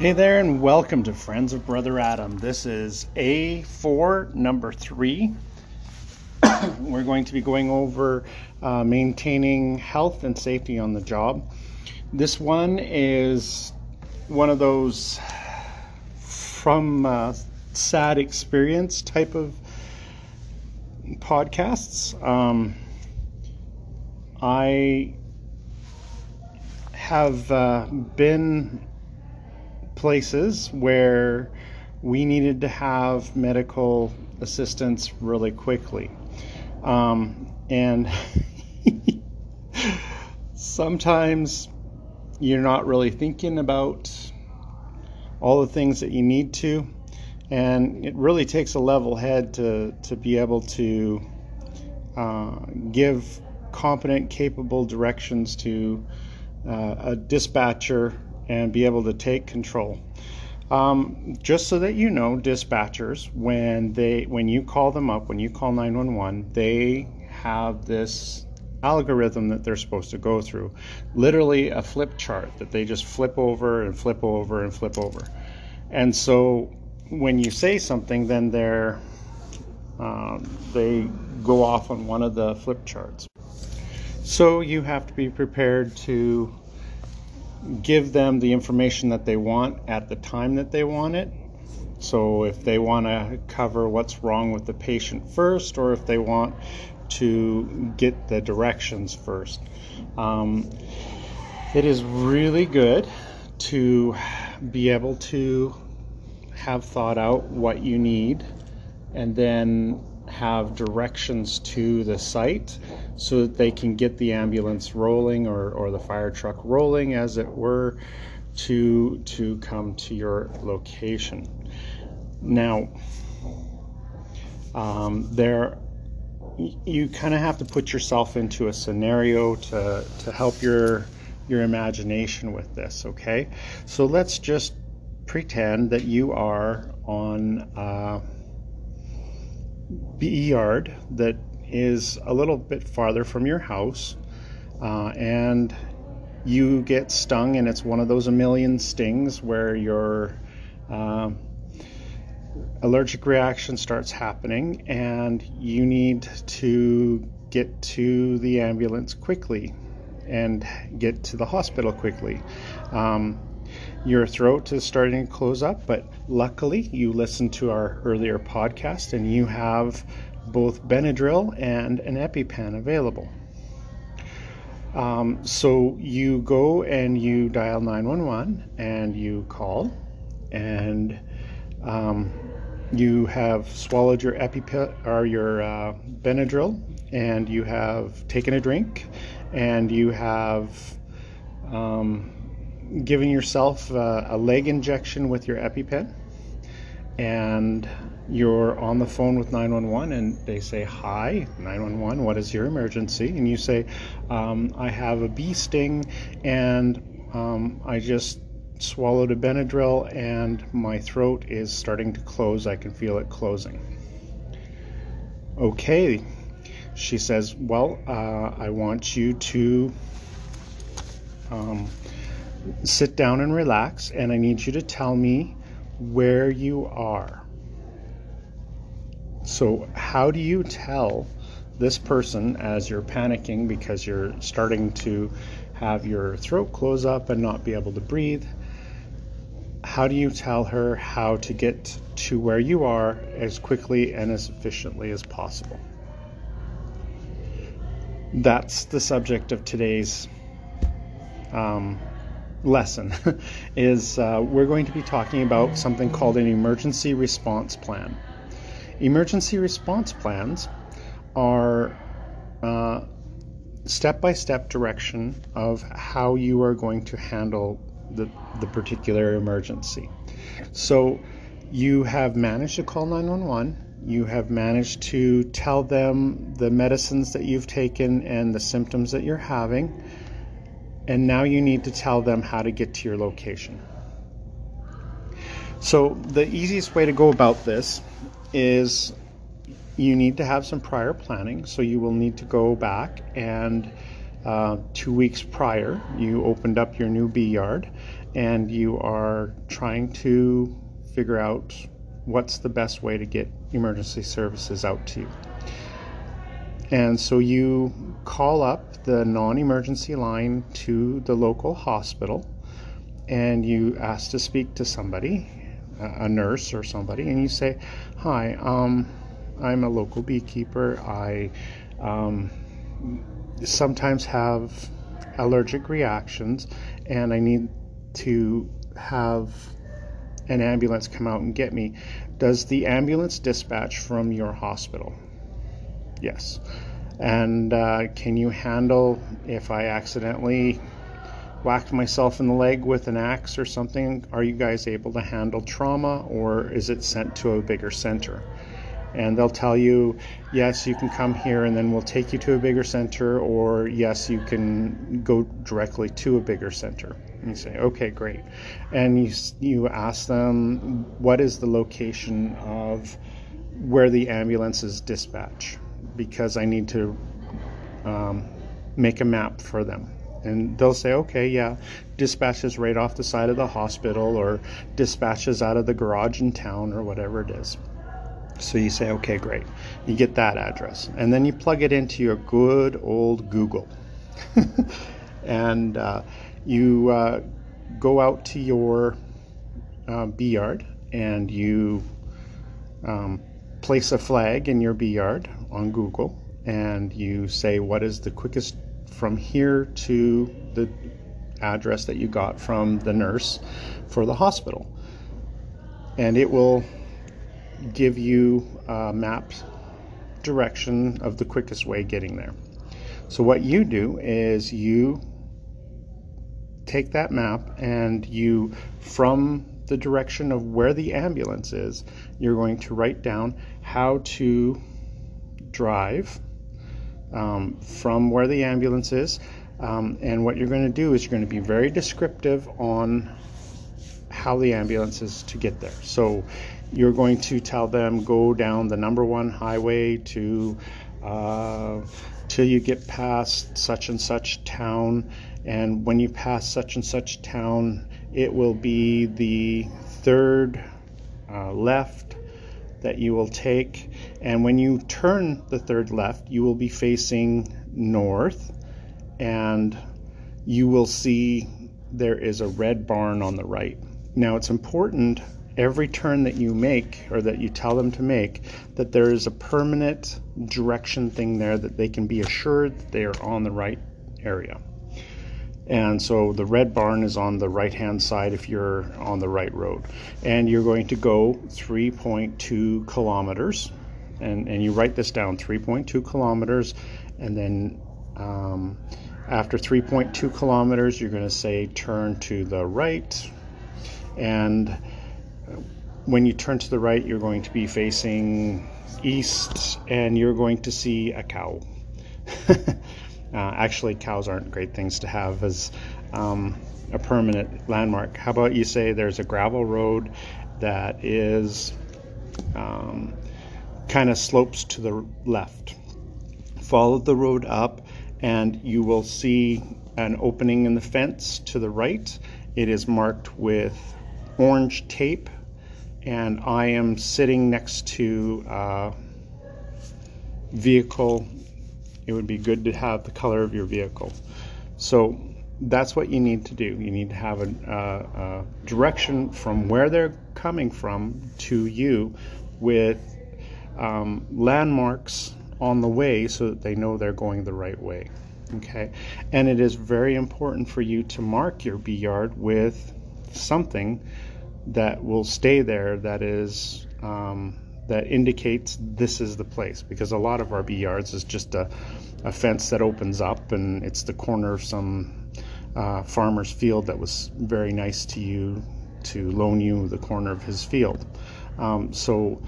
Hey there, and welcome to Friends of Brother Adam. This is A4 number three. We're going to be going over uh, maintaining health and safety on the job. This one is one of those from uh, sad experience type of podcasts. Um, I have uh, been places where we needed to have medical assistance really quickly. Um, and sometimes you're not really thinking about all the things that you need to. And it really takes a level head to, to be able to uh, give competent, capable directions to uh, a dispatcher and be able to take control. Um, just so that you know, dispatchers, when they when you call them up, when you call 911, they have this algorithm that they're supposed to go through. Literally a flip chart that they just flip over and flip over and flip over. And so when you say something, then they're um, they go off on one of the flip charts. So you have to be prepared to give them the information that they want at the time that they want it. So if they want to cover what's wrong with the patient first, or if they want to get the directions first. Um, it is really good to be able to have thought out what you need and then have directions to the site so that they can get the ambulance rolling or, or the fire truck rolling as it were to to come to your location. Now um, there you kind of have to put yourself into a scenario to to help your your imagination with this okay? So let's just pretend that you are on uh, bee yard that is a little bit farther from your house, uh, and you get stung, and it's one of those a million stings where your uh, allergic reaction starts happening, and you need to get to the ambulance quickly and get to the hospital quickly. Um, your throat is starting to close up, but luckily you listened to our earlier podcast and you have both Benadryl and an EpiPen available. Um, so you go and you dial 911 and you call and um, you have swallowed your EpiPen or your uh, Benadryl and you have taken a drink and you have um, giving yourself uh, a leg injection with your EpiPen, and you're on the phone with 911, and they say, Hi, 911, what is your emergency? And you say, um, I have a bee sting, and um, I just swallowed a Benadryl, and my throat is starting to close. I can feel it closing. Okay, she says, Well, uh, I want you to. Um, sit down and relax, and I need you to tell me where you are. So, how do you tell this person as you're panicking because you're starting to have your throat close up and not be able to breathe? How do you tell her how to get to where you are as quickly and as efficiently as possible? That's the subject of today's um, lesson is uh, we're going to be talking about something called an emergency response plan. Emergency response plans are step by step direction of how you are going to handle the, the particular emergency. So you have managed to call 911. You have managed to tell them the medicines that you've taken and the symptoms that you're having and now you need to tell them how to get to your location. So, the easiest way to go about this is you need to have some prior planning. So, you will need to go back and uh, two weeks prior, you opened up your new bee yard and you are trying to figure out what's the best way to get emergency services out to you. And so you call up the non emergency line to the local hospital and you ask to speak to somebody, a nurse or somebody, and you say, Hi, um, I'm a local beekeeper. I um, sometimes have allergic reactions and I need to have an ambulance come out and get me. Does the ambulance dispatch from your hospital? Yes. And uh, can you handle if I accidentally whacked myself in the leg with an axe or something? Are you guys able to handle trauma or is it sent to a bigger center? and they'll tell you, yes, you can come here and then we'll take you to a bigger center, or yes, you can go directly to a bigger center. And you say, okay, great. And you, you ask them, what is the location of where the ambulance is dispatched? Because I need to um, make a map for them. And they'll say, okay, yeah, dispatches right off the side of the hospital or dispatches out of the garage in town or whatever it is. So you say, okay, great. You get that address. And then you plug it into your good old Google. and uh, you uh, go out to your uh, bee yard and you um, place a flag in your bee yard on Google and you say, what is the quickest from here to the address that you got from the nurse for the hospital. And it will give you a map direction of the quickest way getting there. So what you do is you take that map and you from the direction of where the ambulance is, you're going to write down how to drive um, from where the ambulance is. Um, and what you're going to do is you're going to be very descriptive on how the ambulance is to get there. So you're going to tell them go down the number one highway to uh, till you get past such and such town and when you pass such and such town it will be the third uh, left that you will take and when you turn the third left you will be facing north and you will see there is a red barn on the right now it's important every turn that you make or that you tell them to make that there is a permanent direction thing there that they can be assured that they are on the right area. And so the red barn is on the right hand side if you're on the right road. And you're going to go 3.2 kilometers. And, and you write this down 3.2 kilometers. And then um, after 3.2 kilometers, you're going to say turn to the right. And when you turn to the right, you're going to be facing east and you're going to see a cow. uh, actually, cows aren't great things to have as um, a permanent landmark. How about you say there's a gravel road that is um, kind of slopes to the left? Follow the road up, and you will see an opening in the fence to the right. It is marked with orange tape and I am sitting next to a vehicle. It would be good to have the color of your vehicle. So that's what you need to do. You need to have a, a, direction from where they're coming from to you with um, landmarks on the way so that they know they're going the right way. Okay, and it is very important for you to mark your bee yard with something that will stay there that is um, that indicates this is the place because a lot of our bee yards is just a, a fence that opens up and it's the corner of some uh, farmer's field that was very nice to you to loan you the corner of his field. Um, so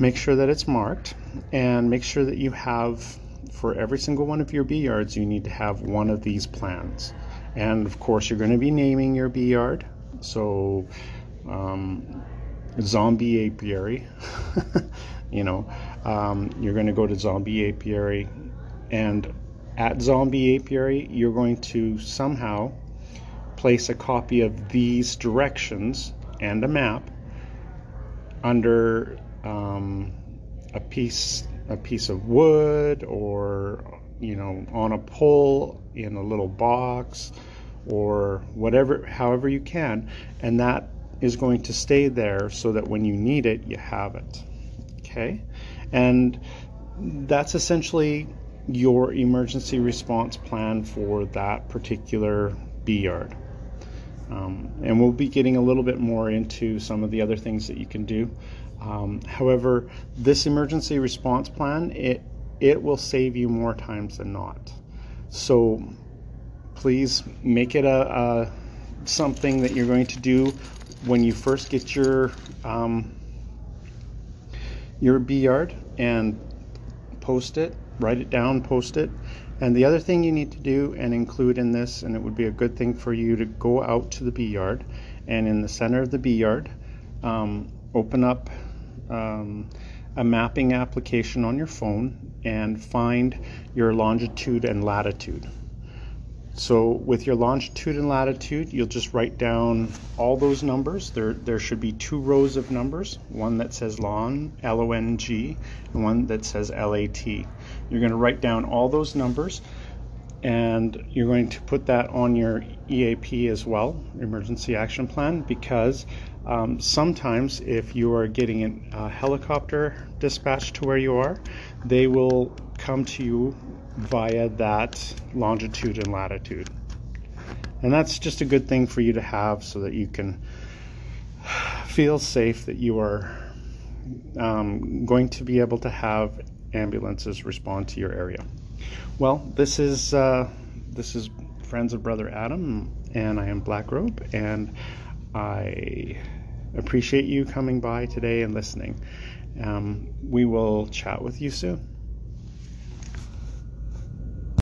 make sure that it's marked and make sure that you have for every single one of your bee yards you need to have one of these plans. And of course you're going to be naming your bee yard so, um, zombie apiary, you know, um, you're going to go to zombie apiary and at Zombie Apiary, you're going to somehow place a copy of these directions and a map under um, a piece a piece of wood or you know on a pole in a little box or whatever however you can and that is going to stay there so that when you need it you have it okay and that's essentially your emergency response plan for that particular bee yard um, and we'll be getting a little bit more into some of the other things that you can do. Um, however, this emergency response plan, it, it will save you more times than not. So please make it a, a something that you're going to do when you first get your um, your bee yard and post it, write it down, post it, and the other thing you need to do and include in this, and it would be a good thing for you to go out to the bee yard and in the center of the bee yard, um, open up um, a mapping application on your phone and find your longitude and latitude. So with your longitude and latitude, you'll just write down all those numbers. There, there should be two rows of numbers, one that says long, L-O-N-G, and one that says L-A-T. You're going to write down all those numbers, and you're going to put that on your EAP as well, Emergency Action Plan, because um, sometimes if you are getting a helicopter dispatched to where you are, they will come to you via that longitude and latitude. And that's just a good thing for you to have so that you can feel safe that you are um, going to be able to have ambulances respond to your area. Well, this is uh, this is Friends of Brother Adam, and I am Black Robe, and I appreciate you coming by today and listening. Um, we will chat with you soon.